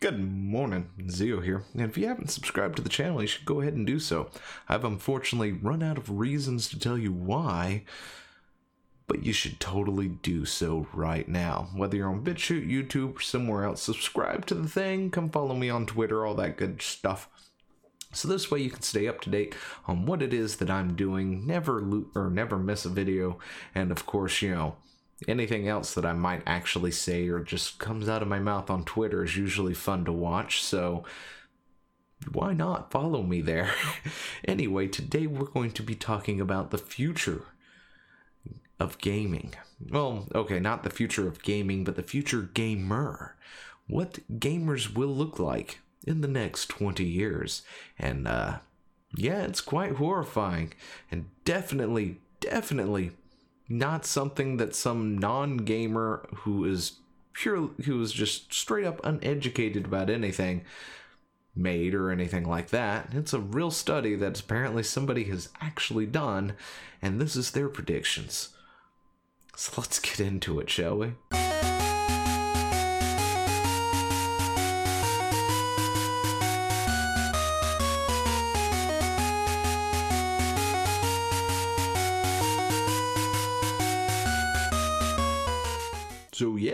Good morning, Zio here. And if you haven't subscribed to the channel, you should go ahead and do so. I've unfortunately run out of reasons to tell you why, but you should totally do so right now. Whether you're on BitChute, YouTube, or somewhere else, subscribe to the thing, come follow me on Twitter, all that good stuff. So this way you can stay up to date on what it is that I'm doing, never lo- or never miss a video, and of course, you know, anything else that I might actually say or just comes out of my mouth on Twitter is usually fun to watch. So why not follow me there? anyway, today we're going to be talking about the future of gaming. Well, okay, not the future of gaming, but the future gamer. What gamers will look like in the next 20 years. And uh yeah, it's quite horrifying and definitely definitely not something that some non-gamer who is pure who is just straight up uneducated about anything made or anything like that. It's a real study that apparently somebody has actually done, and this is their predictions. So let's get into it, shall we?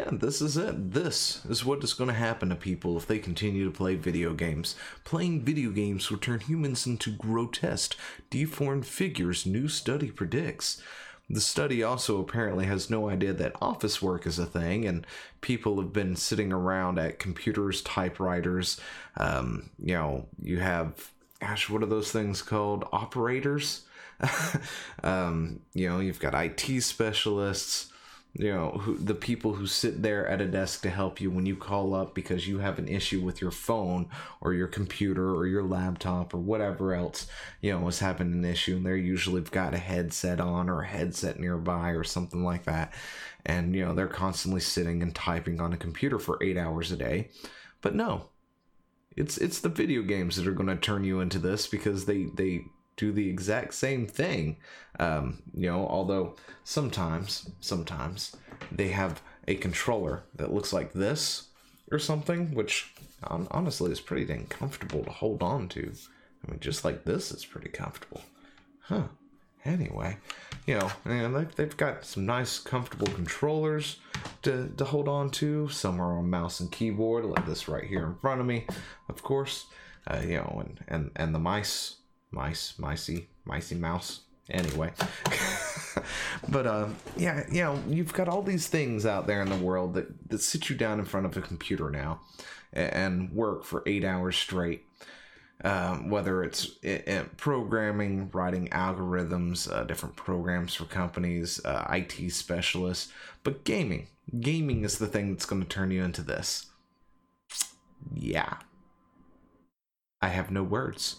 Yeah, this is it. This is what is going to happen to people if they continue to play video games. Playing video games will turn humans into grotesque, deformed figures, new study predicts. The study also apparently has no idea that office work is a thing, and people have been sitting around at computers, typewriters. Um, you know, you have, gosh, what are those things called? Operators? um, you know, you've got IT specialists you know who, the people who sit there at a desk to help you when you call up because you have an issue with your phone or your computer or your laptop or whatever else you know is having an issue and they're usually got a headset on or a headset nearby or something like that. And you know they're constantly sitting and typing on a computer for eight hours a day. But no it's it's the video games that are going to turn you into this because they they do the exact same thing. Um, you know, although sometimes, sometimes they have a controller that looks like this or something, which um, honestly is pretty dang comfortable to hold on to. I mean, just like this is pretty comfortable. Huh. Anyway, you know, and they've got some nice, comfortable controllers to, to hold on to. Some are on mouse and keyboard, like this right here in front of me, of course. Uh, you know, and, and, and the mice mice, micey, micey mouse. Anyway, but uh, yeah, you know, you've got all these things out there in the world that that sit you down in front of a computer now and work for eight hours straight. Um, whether it's it, it, programming, writing algorithms, uh, different programs for companies, uh, IT specialists, but gaming. Gaming is the thing that's going to turn you into this. Yeah. I have no words.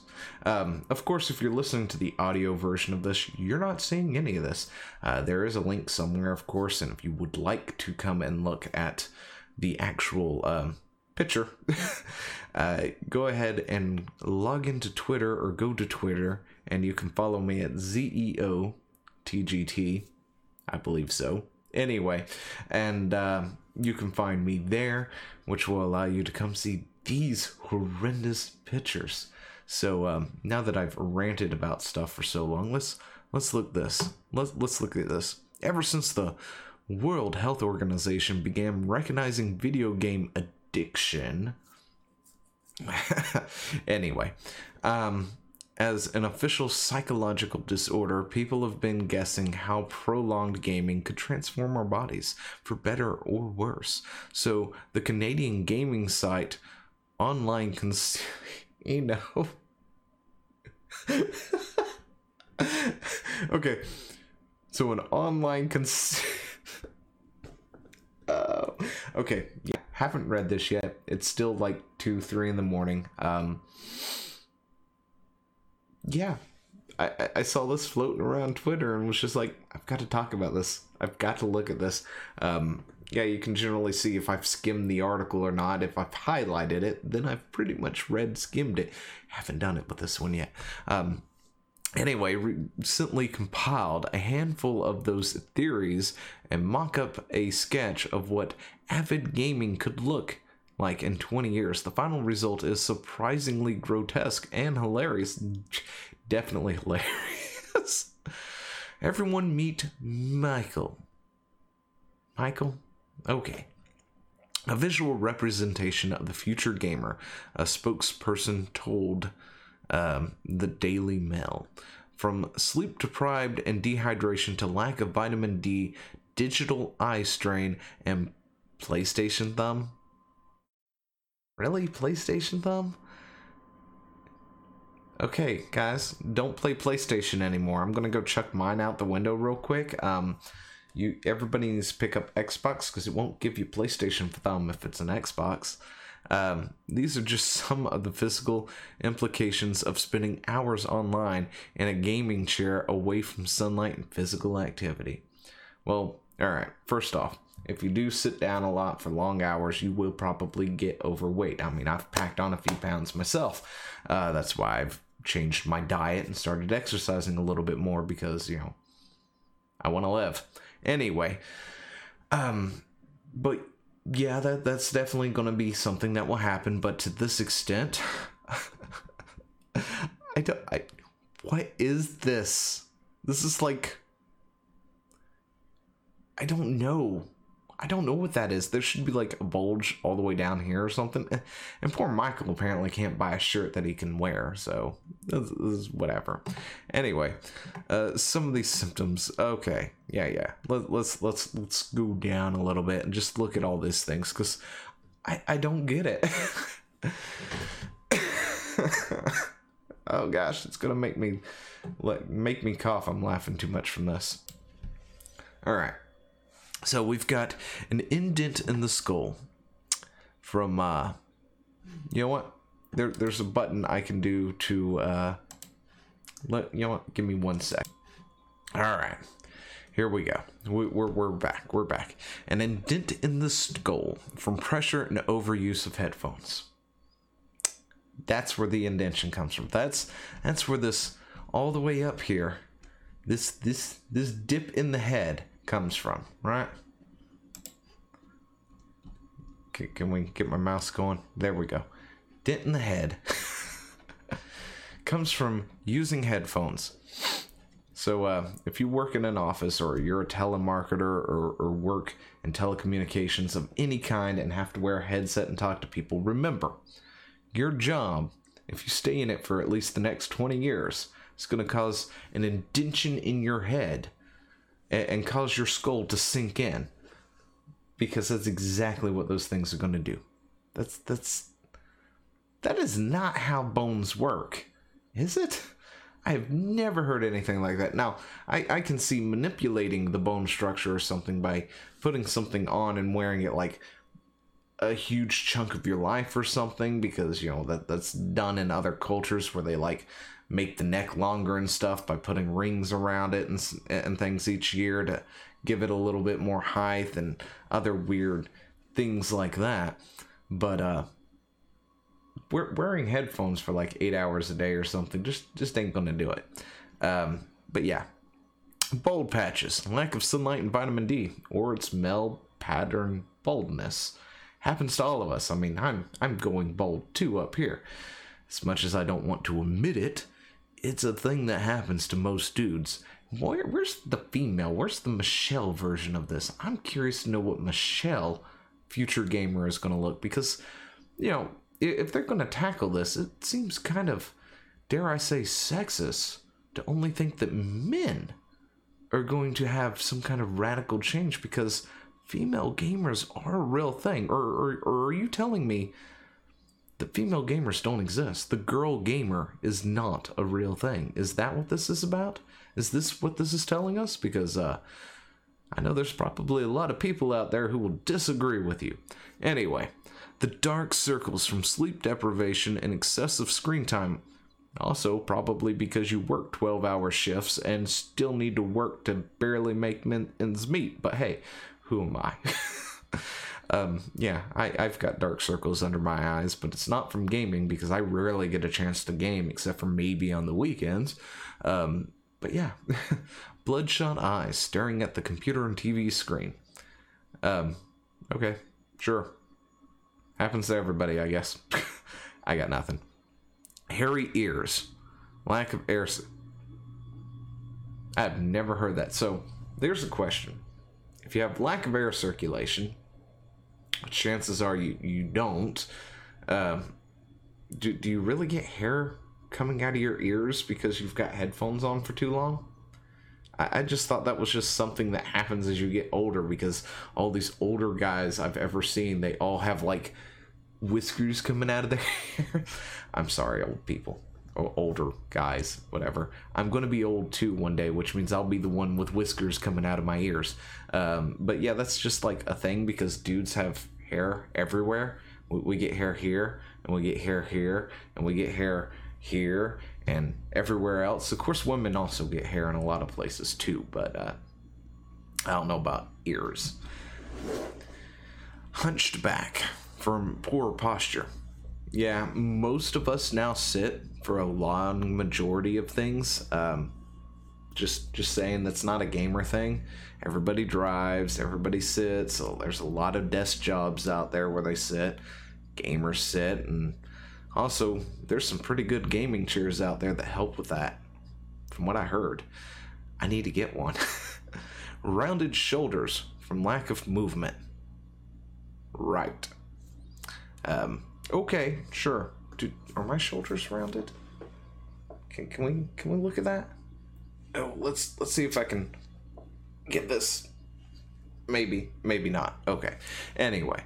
Um, of course, if you're listening to the audio version of this, you're not seeing any of this. Uh, there is a link somewhere, of course, and if you would like to come and look at the actual um, picture, uh, go ahead and log into Twitter or go to Twitter, and you can follow me at ZEOTGT. I believe so. Anyway, and uh, you can find me there, which will allow you to come see these horrendous pictures. So um, now that I've ranted about stuff for so long, let's let's look this. Let's let's look at this. Ever since the World Health Organization began recognizing video game addiction. anyway, um, as an official psychological disorder, people have been guessing how prolonged gaming could transform our bodies for better or worse. So the Canadian gaming site online cons you know okay so an online cons uh, okay yeah haven't read this yet it's still like two three in the morning um yeah I, I saw this floating around Twitter and was just like, I've got to talk about this. I've got to look at this. Um, yeah, you can generally see if I've skimmed the article or not. If I've highlighted it, then I've pretty much read skimmed it. Haven't done it with this one yet. Um, anyway, recently compiled a handful of those theories and mock up a sketch of what avid gaming could look like in 20 years. The final result is surprisingly grotesque and hilarious. Definitely hilarious. Everyone meet Michael. Michael? Okay. A visual representation of the future gamer, a spokesperson told um, the Daily Mail. From sleep deprived and dehydration to lack of vitamin D, digital eye strain, and PlayStation thumb. Really? PlayStation thumb? Okay, guys, don't play PlayStation anymore. I'm gonna go chuck mine out the window real quick. Um, you everybody needs to pick up Xbox because it won't give you PlayStation for them if it's an Xbox. Um, these are just some of the physical implications of spending hours online in a gaming chair away from sunlight and physical activity. Well, all right. First off, if you do sit down a lot for long hours, you will probably get overweight. I mean, I've packed on a few pounds myself. Uh, that's why I've changed my diet and started exercising a little bit more because, you know, I want to live. Anyway, um, but yeah, that that's definitely going to be something that will happen. But to this extent, I don't. I what is this? This is like I don't know. I don't know what that is. There should be like a bulge all the way down here or something. And poor Michael apparently can't buy a shirt that he can wear, so this, is whatever. Anyway, uh, some of these symptoms. Okay, yeah, yeah. Let, let's let's let's go down a little bit and just look at all these things because I I don't get it. oh gosh, it's gonna make me let make me cough. I'm laughing too much from this. All right. So we've got an indent in the skull from uh you know what? There there's a button I can do to uh let you know what? Give me one sec. All right. Here we go. We, we're, we're back. We're back. An indent in the skull from pressure and overuse of headphones. That's where the indentation comes from. That's that's where this all the way up here, this this this dip in the head comes from, right? Can, can we get my mouse going? There we go. Dent in the head comes from using headphones. So, uh, if you work in an office or you're a telemarketer or, or work in telecommunications of any kind and have to wear a headset and talk to people, remember your job, if you stay in it for at least the next 20 years, is going to cause an indention in your head and, and cause your skull to sink in because that's exactly what those things are going to do. That's that's that is not how bones work, is it? I have never heard anything like that. Now, I, I can see manipulating the bone structure or something by putting something on and wearing it like a huge chunk of your life or something because you know that that's done in other cultures where they like make the neck longer and stuff by putting rings around it and and things each year to give it a little bit more height and other weird things like that. But uh wearing headphones for like 8 hours a day or something just just ain't to do it. Um but yeah. Bald patches, lack of sunlight and vitamin D, or it's male pattern baldness. Happens to all of us. I mean, I'm I'm going bald too up here. As much as I don't want to admit it, it's a thing that happens to most dudes. Where, where's the female? Where's the Michelle version of this? I'm curious to know what Michelle, future gamer, is going to look because, you know, if they're going to tackle this, it seems kind of, dare I say, sexist to only think that men are going to have some kind of radical change because female gamers are a real thing. Or, or, or are you telling me the female gamers don't exist. The girl gamer is not a real thing. Is that what this is about? Is this what this is telling us? Because uh, I know there's probably a lot of people out there who will disagree with you. Anyway, the dark circles from sleep deprivation and excessive screen time. Also, probably because you work 12 hour shifts and still need to work to barely make ends meet. But hey, who am I? um, yeah, I, I've got dark circles under my eyes, but it's not from gaming because I rarely get a chance to game except for maybe on the weekends. Um, but yeah, bloodshot eyes staring at the computer and TV screen. Um, okay, sure. Happens to everybody, I guess. I got nothing. Hairy ears. Lack of air. I've never heard that. So there's a question. If you have lack of air circulation, chances are you, you don't. Um, do, do you really get hair coming out of your ears because you've got headphones on for too long? I, I just thought that was just something that happens as you get older because all these older guys I've ever seen, they all have like whiskers coming out of their hair. I'm sorry, old people. Older guys, whatever. I'm going to be old too one day, which means I'll be the one with whiskers coming out of my ears. Um, but yeah, that's just like a thing because dudes have hair everywhere. We, we get hair here, and we get hair here, and we get hair here, and everywhere else. Of course, women also get hair in a lot of places too, but uh, I don't know about ears. Hunched back from poor posture. Yeah, most of us now sit for a long majority of things. Um, just just saying that's not a gamer thing. Everybody drives, everybody sits. There's a lot of desk jobs out there where they sit. Gamers sit, and also there's some pretty good gaming chairs out there that help with that. From what I heard, I need to get one. Rounded shoulders from lack of movement. Right. Um, okay, sure. Do, are my shoulders rounded? Can, can we can we look at that? Oh, let's let's see if I can get this. Maybe, maybe not. Okay. Anyway,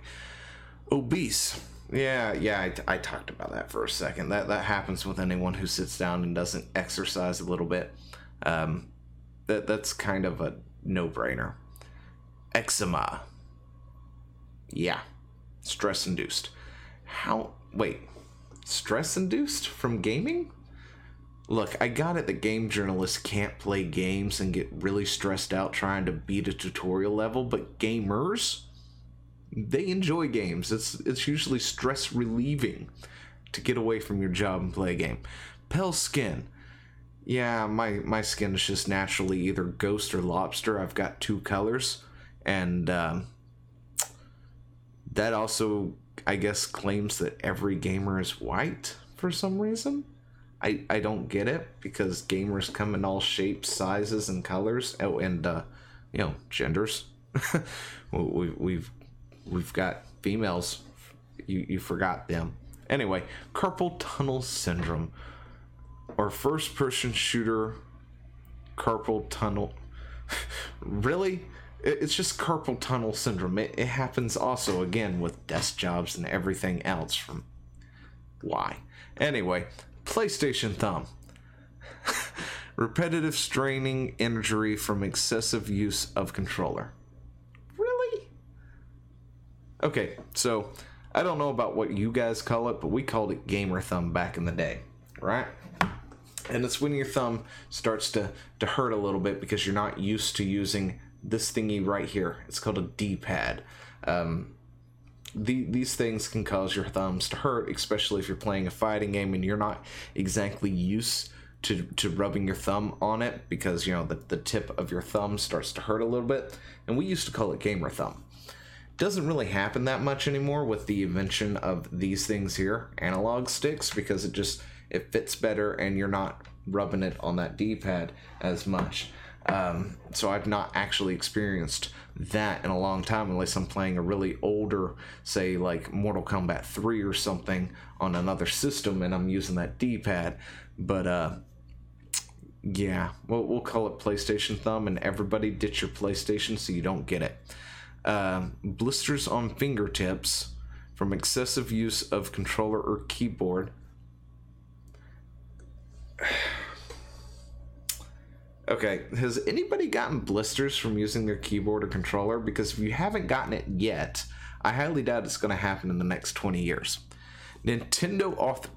obese. Yeah, yeah. I, I talked about that for a second. That that happens with anyone who sits down and doesn't exercise a little bit. Um, that that's kind of a no brainer. Eczema. Yeah, stress induced. How? Wait, stress induced from gaming? Look, I got it that game journalists can't play games and get really stressed out trying to beat a tutorial level, but gamers, they enjoy games. It's it's usually stress relieving to get away from your job and play a game. Pale skin. Yeah, my my skin is just naturally either ghost or lobster. I've got two colors, and um, that also, I guess, claims that every gamer is white for some reason. I, I don't get it because gamers come in all shapes, sizes, and colors. Oh, and uh, you know, genders. we, we've we've got females. You you forgot them. Anyway, carpal tunnel syndrome, or first person shooter carpal tunnel. really? It's just carpal tunnel syndrome. It, it happens also again with desk jobs and everything else. From why? Anyway, PlayStation thumb. Repetitive straining injury from excessive use of controller. Really? Okay, so I don't know about what you guys call it, but we called it gamer thumb back in the day, right? And it's when your thumb starts to, to hurt a little bit because you're not used to using this thingy right here. It's called a D pad. Um, the, these things can cause your thumbs to hurt, especially if you're playing a fighting game and you're not exactly used to, to rubbing your thumb on it because you know the, the tip of your thumb starts to hurt a little bit. And we used to call it gamer thumb. Doesn't really happen that much anymore with the invention of these things here, analog sticks, because it just it fits better and you're not rubbing it on that D-pad as much. Um, so I've not actually experienced that in a long time unless I'm playing a really older, say like Mortal Kombat 3 or something on another system and I'm using that D-pad. But uh yeah, we'll, we'll call it PlayStation Thumb and everybody ditch your PlayStation so you don't get it. Uh, blisters on fingertips from excessive use of controller or keyboard. Okay, has anybody gotten blisters from using their keyboard or controller? Because if you haven't gotten it yet, I highly doubt it's going to happen in the next 20 years. Nintendo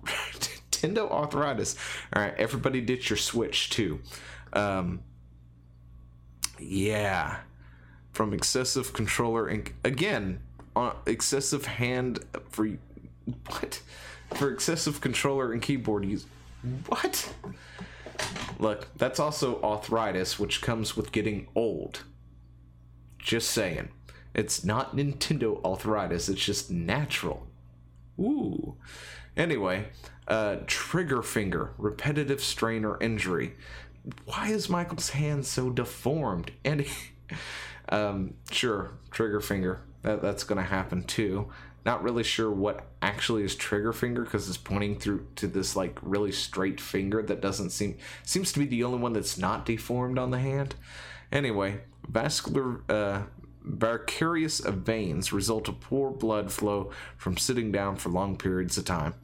Nintendo arthritis. All right, everybody ditch your Switch too. Um, yeah, from excessive controller and again, on excessive hand for what? For excessive controller and keyboard use. What? Look, that's also arthritis, which comes with getting old. Just saying. It's not Nintendo arthritis, it's just natural Ooh. Anyway, uh, trigger finger, repetitive strain or injury. Why is Michael's hand so deformed? And um, sure, trigger finger. That, that's going to happen too. Not really sure what actually is trigger finger because it's pointing through to this like really straight finger that doesn't seem seems to be the only one that's not deformed on the hand. Anyway, vascular uh, varicose veins result of poor blood flow from sitting down for long periods of time.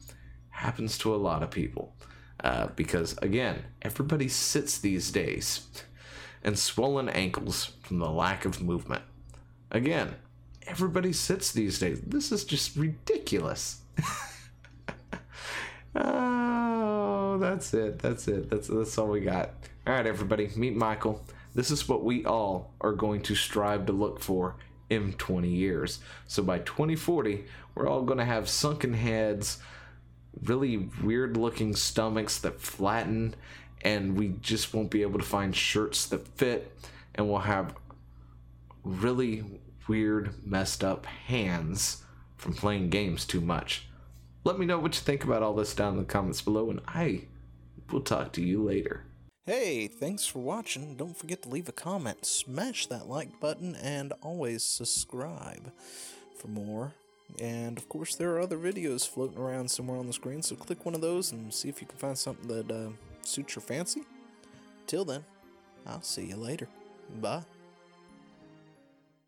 Happens to a lot of people. Uh, because again, everybody sits these days, and swollen ankles from the lack of movement. Again, everybody sits these days. This is just ridiculous. oh, that's it. That's it. That's that's all we got. All right, everybody, meet Michael. This is what we all are going to strive to look for in 20 years. So by 2040, we're all going to have sunken heads, really weird looking stomachs that flatten, and we just won't be able to find shirts that fit, and we'll have really weird, messed up hands from playing games too much. Let me know what you think about all this down in the comments below, and I will talk to you later. Hey, thanks for watching. Don't forget to leave a comment, smash that like button, and always subscribe for more. And of course, there are other videos floating around somewhere on the screen, so click one of those and see if you can find something that uh, suits your fancy. Till then, I'll see you later. Bye.